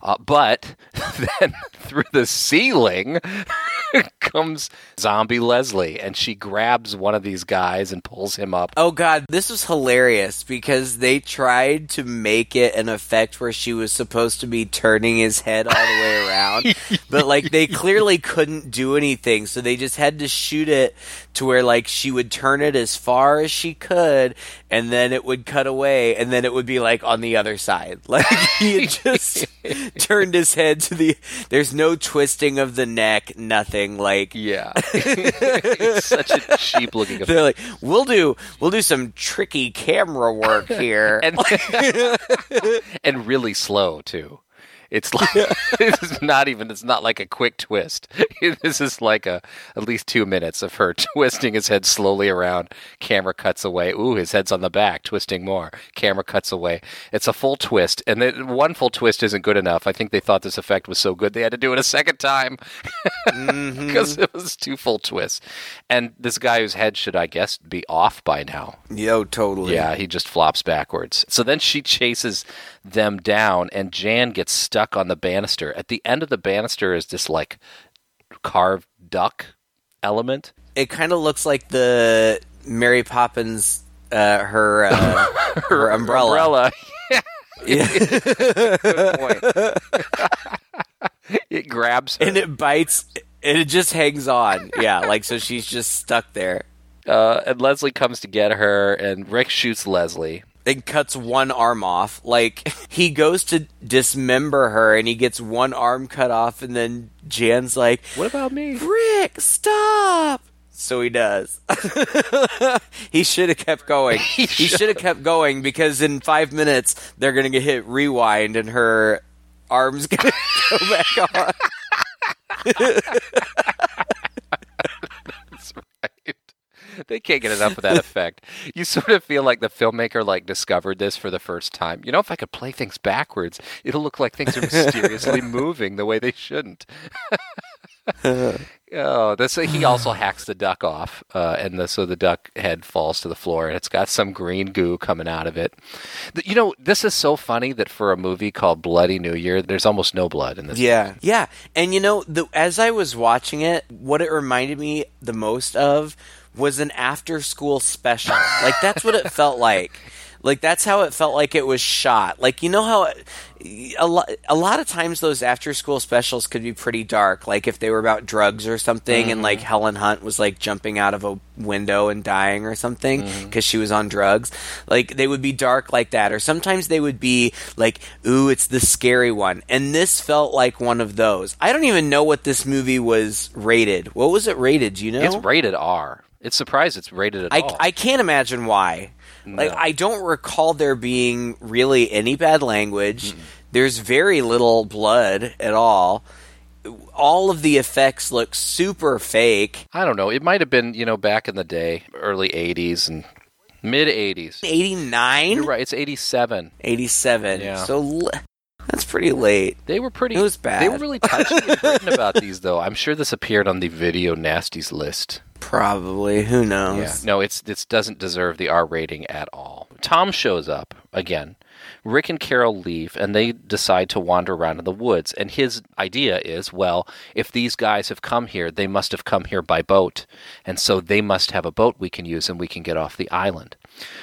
Uh, but (laughs) then through the ceiling (laughs) (laughs) comes zombie Leslie, and she grabs one of these guys and pulls him up. Oh god, this was hilarious because they tried to make it an effect where she was supposed to be turning his head all the way around, (laughs) but like they clearly couldn't do anything, so they just had to shoot it to where like she would turn it as far as she could and then it would cut away and then it would be like on the other side. (laughs) Like he just (laughs) turned his head to the there's no twisting of the neck, nothing like Yeah, (laughs) it's such a cheap looking they're effect. like, we'll do we'll do some tricky camera work (laughs) here. And, and really slow too. It's like (laughs) it's not even. It's not like a quick twist. (laughs) This is like a at least two minutes of her (laughs) twisting his head slowly around. Camera cuts away. Ooh, his head's on the back, twisting more. Camera cuts away. It's a full twist, and then one full twist isn't good enough. I think they thought this effect was so good they had to do it a second time mm-hmm. because it was two full twists. And this guy whose head should, I guess, be off by now. Yo, totally. Yeah, he just flops backwards. So then she chases them down, and Jan gets stuck on the banister. At the end of the banister is this like carved duck element. It kind of looks like the Mary Poppins uh, her uh, (laughs) her umbrella. Umbrella. (laughs) Yeah. It grabs her. and it bites and it just hangs on. Yeah, like so she's just stuck there. uh, and Leslie comes to get her, and Rick shoots Leslie. And cuts one arm off. Like he goes to dismember her and he gets one arm cut off and then Jan's like, What about me? "Rick, stop." So he does. (laughs) he should have kept going. (laughs) he should have kept going because in 5 minutes they're going to get hit rewind and her arms going (laughs) to go back on. They can't get enough of that effect. You sort of feel like the filmmaker like discovered this for the first time. You know, if I could play things backwards, it'll look like things are mysteriously (laughs) moving the way they shouldn't. (laughs) oh, this he also hacks the duck off, uh, and the, so the duck head falls to the floor, and it's got some green goo coming out of it. You know, this is so funny that for a movie called Bloody New Year, there's almost no blood in this. Yeah, yeah, and you know, the, as I was watching it, what it reminded me the most of was an after-school special. like that's what it felt like. Like that's how it felt like it was shot. Like you know how a lot a lot of times those after-school specials could be pretty dark. Like if they were about drugs or something, and like mm-hmm. Helen Hunt was like jumping out of a window and dying or something mm-hmm. because she was on drugs. Like they would be dark like that, or sometimes they would be like, "Ooh, it's the scary one." And this felt like one of those. I don't even know what this movie was rated. What was it rated? Do you know? It's rated R. It's surprised it's rated at I, all. I can't imagine why. Like I don't recall there being really any bad language. There's very little blood at all. All of the effects look super fake. I don't know. It might have been, you know, back in the day, early 80s and mid 80s. 89? You're right. It's 87. 87. Yeah. So l- that's pretty late. They were pretty. It was bad. They were really touchy and written about these, though. I'm sure this appeared on the video nasties list. Probably. Who knows? Yeah. No, it's it doesn't deserve the R rating at all. Tom shows up again. Rick and Carol leave, and they decide to wander around in the woods. And his idea is, well, if these guys have come here, they must have come here by boat, and so they must have a boat we can use, and we can get off the island.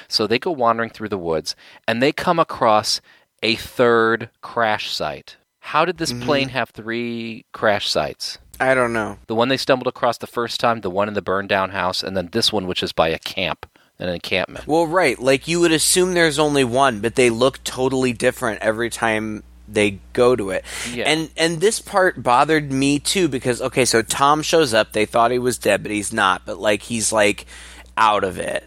So they go wandering through the woods, and they come across a third crash site. How did this mm-hmm. plane have three crash sites? I don't know. The one they stumbled across the first time, the one in the burned down house, and then this one, which is by a camp, an encampment. Well, right. Like you would assume there's only one, but they look totally different every time they go to it. Yeah. And and this part bothered me too because okay, so Tom shows up. They thought he was dead, but he's not. But like he's like out of it.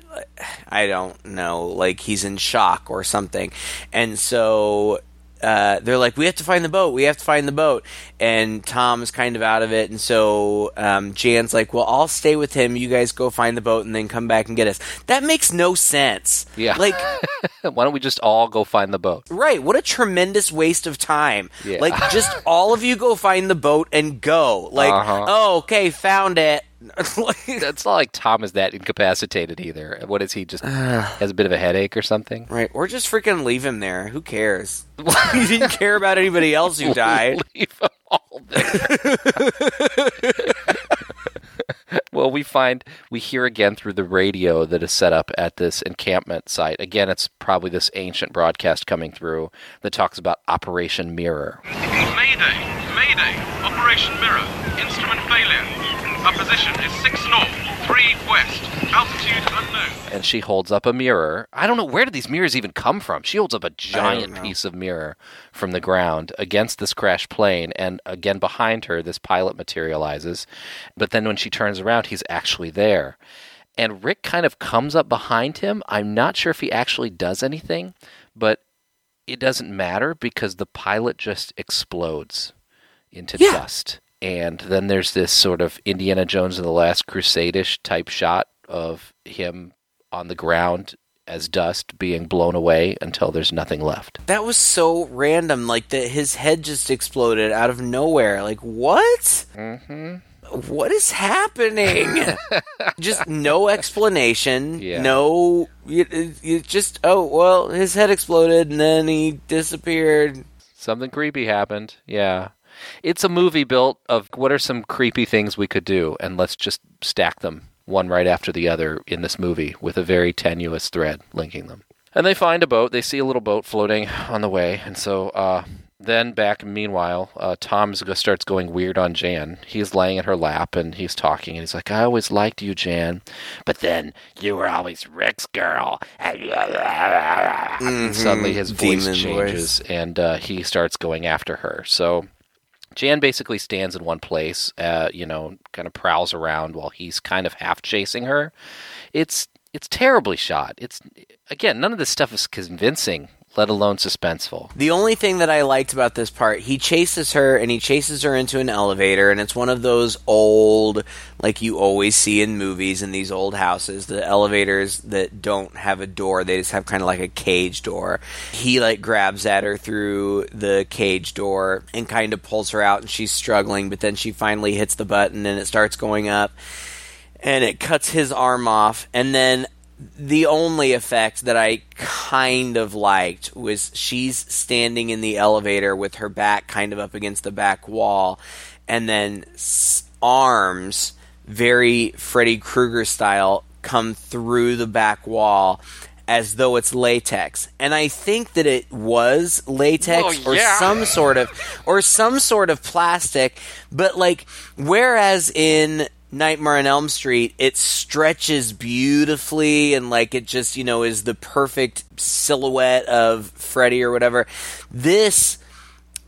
I don't know. Like he's in shock or something. And so uh, they're like, we have to find the boat. We have to find the boat. And Tom's kind of out of it. And so um, Jan's like, well, I'll stay with him. You guys go find the boat and then come back and get us. That makes no sense. Yeah. Like, (laughs) Why don't we just all go find the boat? right. What a tremendous waste of time. Yeah. Like, just all of you go find the boat and go. Like, Uh-huh. oh, okay, found it. (laughs) Like- It's not like Tom is that incapacitated either. What is he? Just (sighs) has a bit of a headache or something? right. Or just freaking leave him there. Who cares? (laughs) (laughs) you didn't care about anybody else who died. Leave them all there. well, we find we hear again through the radio that is set up at this encampment site. Again, it's probably this ancient broadcast coming through that talks about Operation Mirror. Mayday! Mayday! Operation Mirror. Instrument failure. Our position is 6 north, 3 west. Altitude unknown. and she holds up a mirror. I don't know where did these mirrors even come from. She holds up a giant piece of mirror from the ground against this crashed plane, and again behind her, this pilot materializes. But then when she turns around, he's actually there. And Rick kind of comes up behind him. I'm not sure if he actually does anything, but it doesn't matter because the pilot just explodes into Yeah. dust. And then there's this sort of Indiana Jones and the Last Crusade ish type shot of him on the ground as dust being blown away until there's nothing left. That was so random. Like that, his head just exploded out of nowhere. Like what? Mm-hmm. What is happening? (laughs) just no explanation. Yeah. No, you, you just oh well, his head exploded and then he disappeared. Something creepy happened. Yeah. It's a movie built of what are some creepy things we could do, and let's just stack them one right after the other in this movie with a very tenuous thread linking them. And they find a boat. They see a little boat floating on the way, and so uh, then back. Meanwhile, uh, Tom starts going weird on Jan. He's laying in her lap and he's talking, and he's like, "I always liked you, Jan, but then you were always Rick's girl." (laughs) And suddenly his voice Demon changes, voice. and uh, he starts going after her. So Jan basically stands in one place, uh, you know, kind of prowls around while he's kind of half chasing her. It's it's terribly shot. It's again, none of this stuff is convincing, let alone suspenseful. The only thing that I liked about this part, he chases her and he chases her into an elevator, and it's one of those old, like you always see in movies in these old houses, the elevators that don't have a door, they just have kind of like a cage door. He like grabs at her through the cage door and kind of pulls her out, and she's struggling, but then she finally hits the button and it starts going up and it cuts his arm off and then the only effect that I kind of liked was she's standing in the elevator with her back kind of up against the back wall and then s- arms very Freddy Krueger style come through the back wall as though it's latex. And I think that it was latex Oh, or some sort of or some sort of plastic but like whereas in Nightmare on Elm Street, it stretches beautifully and like it just, you know, is the perfect silhouette of Freddy or whatever. This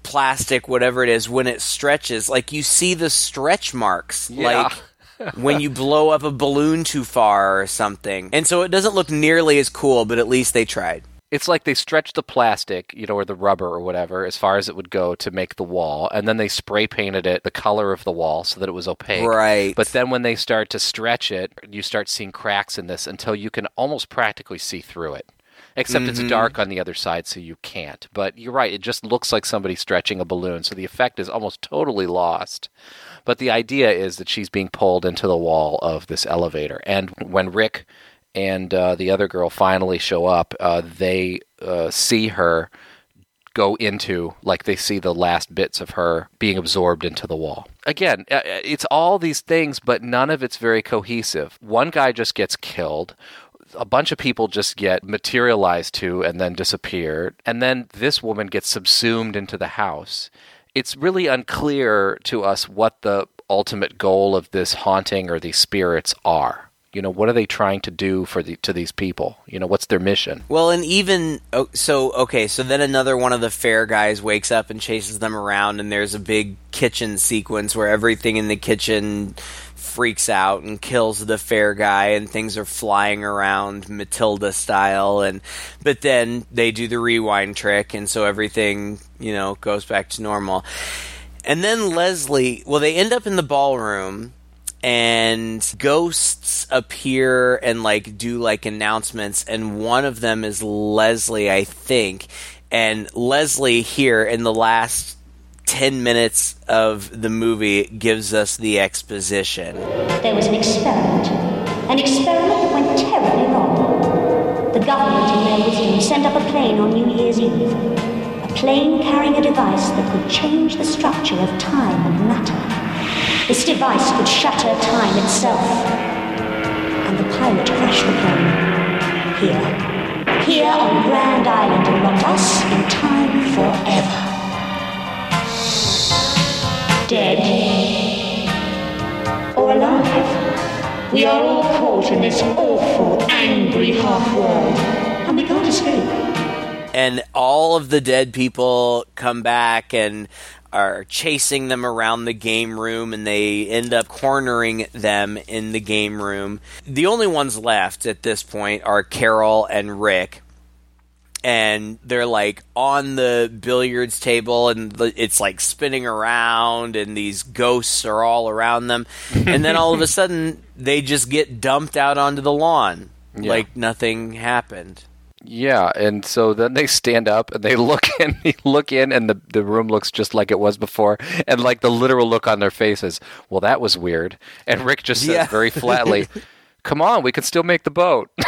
plastic, whatever it is, when it stretches, like you see the stretch marks. Yeah. Like (laughs) when you blow up a balloon too far or something. And so it doesn't look nearly as cool, but at least they tried. It's like they stretched the plastic, you know, or the rubber or whatever, as far as it would go to make the wall, and then they spray painted it the color of the wall so that it was opaque. Right. But then when they start to stretch it, you start seeing cracks in this until you can almost practically see through it. Except it's mm-hmm. dark on the other side, so you can't. But you're right, it just looks like somebody stretching a balloon, so the effect is almost totally lost. But the idea is that she's being pulled into the wall of this elevator. And when Rick and uh, the other girl finally show up, uh, they uh, see her go into, like they see the last bits of her being absorbed into the wall. Again, uh, it's all these things, but none of it's very cohesive. One guy just gets killed. A bunch of people just get materialized to and then disappear. And then this woman gets subsumed into the house. It's really unclear to us what the ultimate goal of this haunting or these spirits are. You know, what are they trying to do for the to these people? You know, what's their mission? Well, and even oh, so, okay, so then another one of the fair guys wakes up and chases them around, and there's a big kitchen sequence where everything in the kitchen freaks out and kills the fair guy, and things are flying around Matilda style, and but then they do the rewind trick, and so everything you know goes back to normal. And then Leslie, well, they end up in the ballroom and ghosts appear and like do like announcements and one of them is Leslie I think and Leslie here in the last 10 minutes of the movie gives us the exposition. There was an experiment. An experiment that went terribly wrong. The government in their wisdom sent up a plane on New Year's Eve. A plane carrying a device that could change the structure of time and matter. This device could shatter time itself. And the pilot crashed the plane. Here. Here on Grand Island and locked us in time forever. Dead. Or alive. We are all caught in this awful, angry half-world. And we can't escape and all of the dead people come back and are chasing them around the game room and they end up cornering them in the game room. The only ones left at this point are Carol and Rick. And they're like on the billiards table and it's like spinning around and these ghosts are all around them. and then all of a (laughs) sudden they just get dumped out onto the lawn yeah. like nothing happened. Yeah, and so then they stand up and they (laughs) look in, they look in, and the the room looks just like it was before, and like the literal look on their faces. Well, that was weird. And Rick just says yeah. very flatly, (laughs) "Come on, we can still make the boat." (laughs)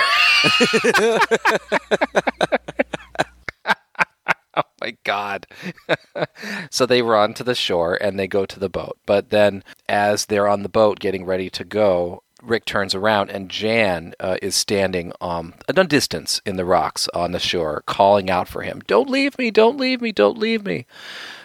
oh my god. so they run to the shore and they go to the boat. But then as they're on the boat getting ready to go, Rick turns around and Jan uh, is standing um, at a distance in the rocks on the shore, calling out for him, "Don't leave me! Don't leave me! Don't leave me!"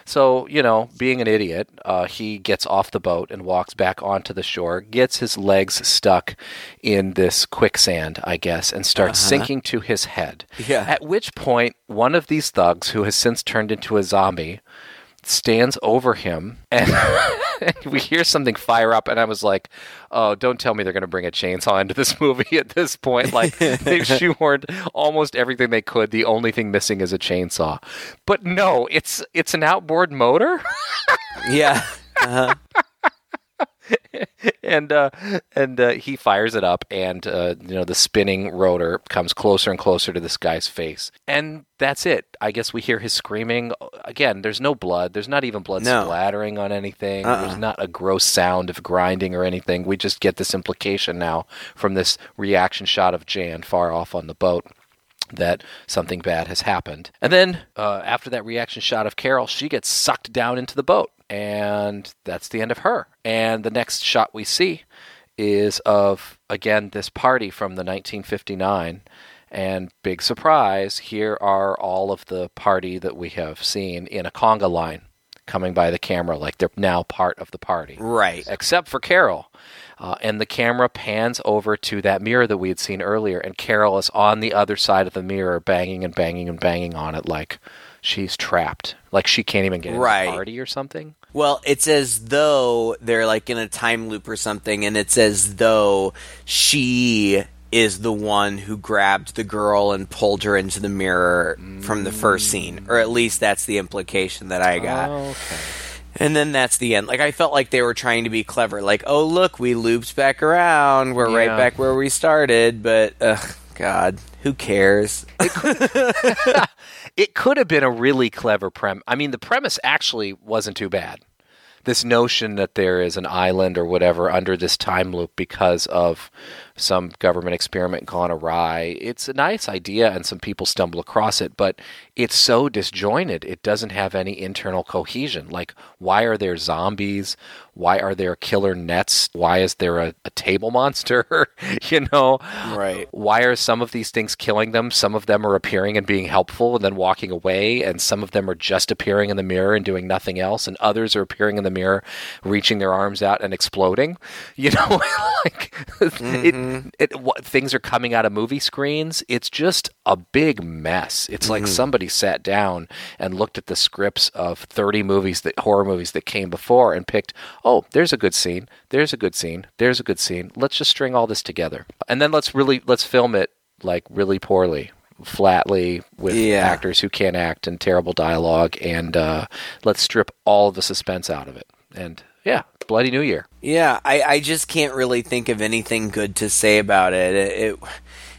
So you know, being an idiot, uh, he gets off the boat and walks back onto the shore, gets his legs stuck in this quicksand, I guess, and starts uh-huh. sinking to his head. Yeah. At which point, one of these thugs, who has since turned into a zombie, stands over him and (laughs) we hear something fire up and i was like oh don't tell me they're going to bring a chainsaw into this movie (laughs) at this point. Like they've (laughs) shoehorned almost everything they could. The only thing missing is a chainsaw. But no it's it's an outboard motor? Yeah uh-huh. (laughs) and uh, and uh, he fires it up, and uh, you know the spinning rotor comes closer and closer to this guy's face, and that's it. I guess we hear his screaming again. There's no blood. There's not even blood no. splattering on anything. Uh-uh. There's not a gross sound of grinding or anything. We just get this implication now from this reaction shot of Jan far off on the boat that something bad has happened. And then uh, after that reaction shot of Carol, she gets sucked down into the boat and that's the end of her. And the next shot we see is of again this party from the 1959 and big surprise here are all of the party that we have seen in a conga line coming by the camera like they're now part of the party. Right. Except for carol. Uh, and the camera pans over to that mirror that we had seen earlier and carol is on the other side of the mirror banging and banging and banging on it like she's trapped like she can't even get in right. the party or something well, it's as though they're like in a time loop or something, and it's as though she is the one who grabbed the girl and pulled her into the mirror mm. from the first scene, or at least that's the implication that I got. Oh, okay. And then that's the end. Like I felt like they were trying to be clever. Like, oh look, we looped back around. We're yeah. right back where we started. But, ugh, God, who cares? (laughs) (laughs) it could have been a really clever premise. I mean, the premise actually wasn't too bad. This notion that there is an island or whatever under this time loop because of some government experiment gone awry. It's a nice idea, and some people stumble across it, but it's so disjointed. It doesn't have any internal cohesion. Like, why are there zombies? Why are there killer nets? Why is there a, a table (laughs) monster? (laughs) you know? Right. Why are some of these things killing them? Some of them are appearing and being helpful and then walking away, and some of them are just appearing in the mirror and doing nothing else, and others are appearing in the mirror, reaching their arms out and exploding. (laughs) You know, like it, mm-hmm. It, what, things are coming out of movie screens. It's just a big mess. It's like somebody sat down and looked at the scripts of 30 movies that horror movies that came before and picked, oh, there's a good scene, there's a good scene, there's a good scene. Let's just string all this together. And then let's really let's film it like really poorly, flatly with Yeah. actors who can't act and terrible dialogue and uh, let's strip all the suspense out of it. And yeah, Bloody New Year. Yeah, I, I just can't really think of anything good to say about it. It it,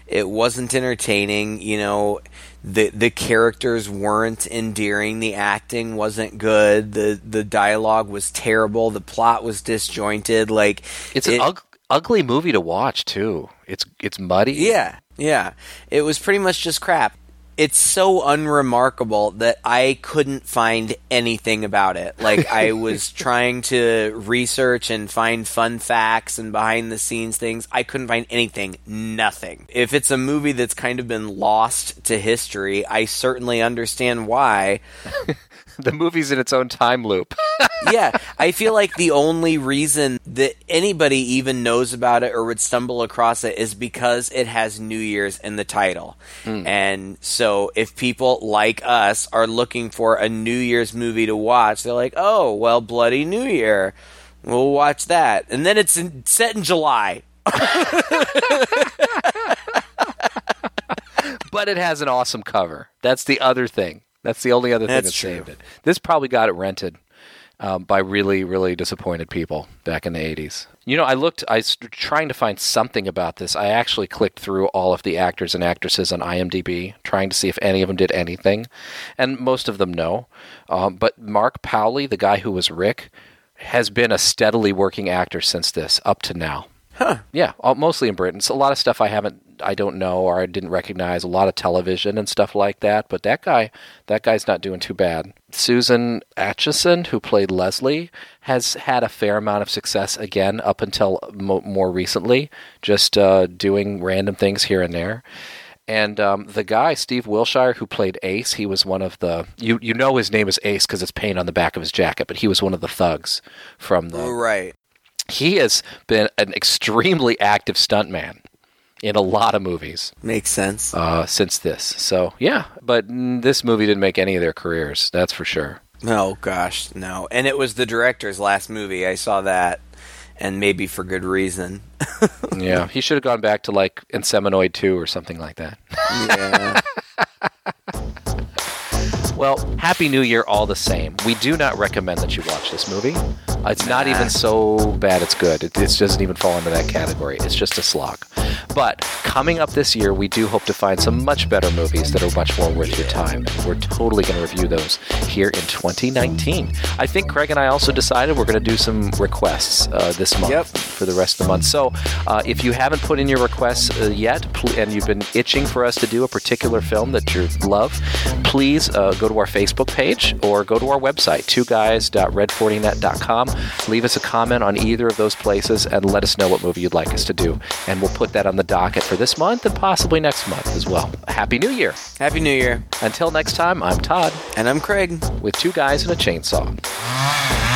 it wasn't entertaining, you know. The the characters weren't endearing, the acting wasn't good, the the dialogue was terrible, the plot was disjointed. Like It's it- an ug- ugly movie to watch too. It's it's muddy. Yeah, yeah. It was pretty much just crap. It's so unremarkable that I couldn't find anything about it. Like I (laughs) was trying to research and find fun facts and behind the scenes things. I couldn't find anything. Nothing. If it's a movie that's kind of been lost to history, I certainly understand why. (laughs) (laughs) The movie's in its own time loop. (laughs) yeah, I feel like the only reason that anybody even knows about it or would stumble across it is because it has New Year's in the title. Hmm. And so if people like us are looking for a New Year's movie to watch, they're like, "Oh, well, Bloody New Year. We'll watch that." And then it's in, set in July. (laughs) but it has an awesome cover. That's the other thing. That's the only other thing That's that saved it. This probably got it rented um, by really, really disappointed people back in the 80s. You know, I looked, I was trying to find something about this. I actually clicked through all of the actors and actresses on IMDb, trying to see if any of them did anything. And most of them no. Um, but Mark Powley, the guy who was Rick, has been a steadily working actor since this, up to now. Huh. Yeah, all, mostly in Britain. So a lot of stuff I haven't, I don't know, or I didn't recognize. A lot of television and stuff like that. But that guy, that guy's not doing too bad. Susan Aitchison, who played Leslie, has had a fair amount of success again up until mo- more recently, just uh, doing random things here and there. And um, the guy, Steve Wilsher, who played Ace, he was one of the. You you know his name is Ace because it's painted on the back of his jacket, but he was one of the thugs from the Right. he has been an extremely active stuntman in a lot of movies Makes sense. uh, since this. So yeah, but this movie didn't make any of their careers. That's for sure. Oh gosh, no. And it was the director's last movie. I saw that and maybe for good reason. (laughs) yeah, he should have gone back to like Inseminoid two or something like that. Yeah. (laughs) Well, Happy New Year all the same. We do not recommend that you watch this movie. Uh, It's not even so bad it's good. It, it doesn't even fall into that category. It's just a slog. But coming up this year, we do hope to find some much better movies that are much more worth your time. And we're totally going to review those here in 2019. I think Craig and I also decided we're going to do some requests uh, this month Yep. for the rest of the month. So uh, if you haven't put in your requests uh, yet and you've been itching for us to do a particular film that you love, please uh, go to our Facebook page or go to our website, twoguys.red40net.com. Leave us a comment on either of those places and let us know what movie you'd like us to do. And we'll put that on the docket for this month and possibly next month as well. Happy New Year. Happy New Year. Until next time, I'm Todd And I'm Craig. with two guys and a chainsaw.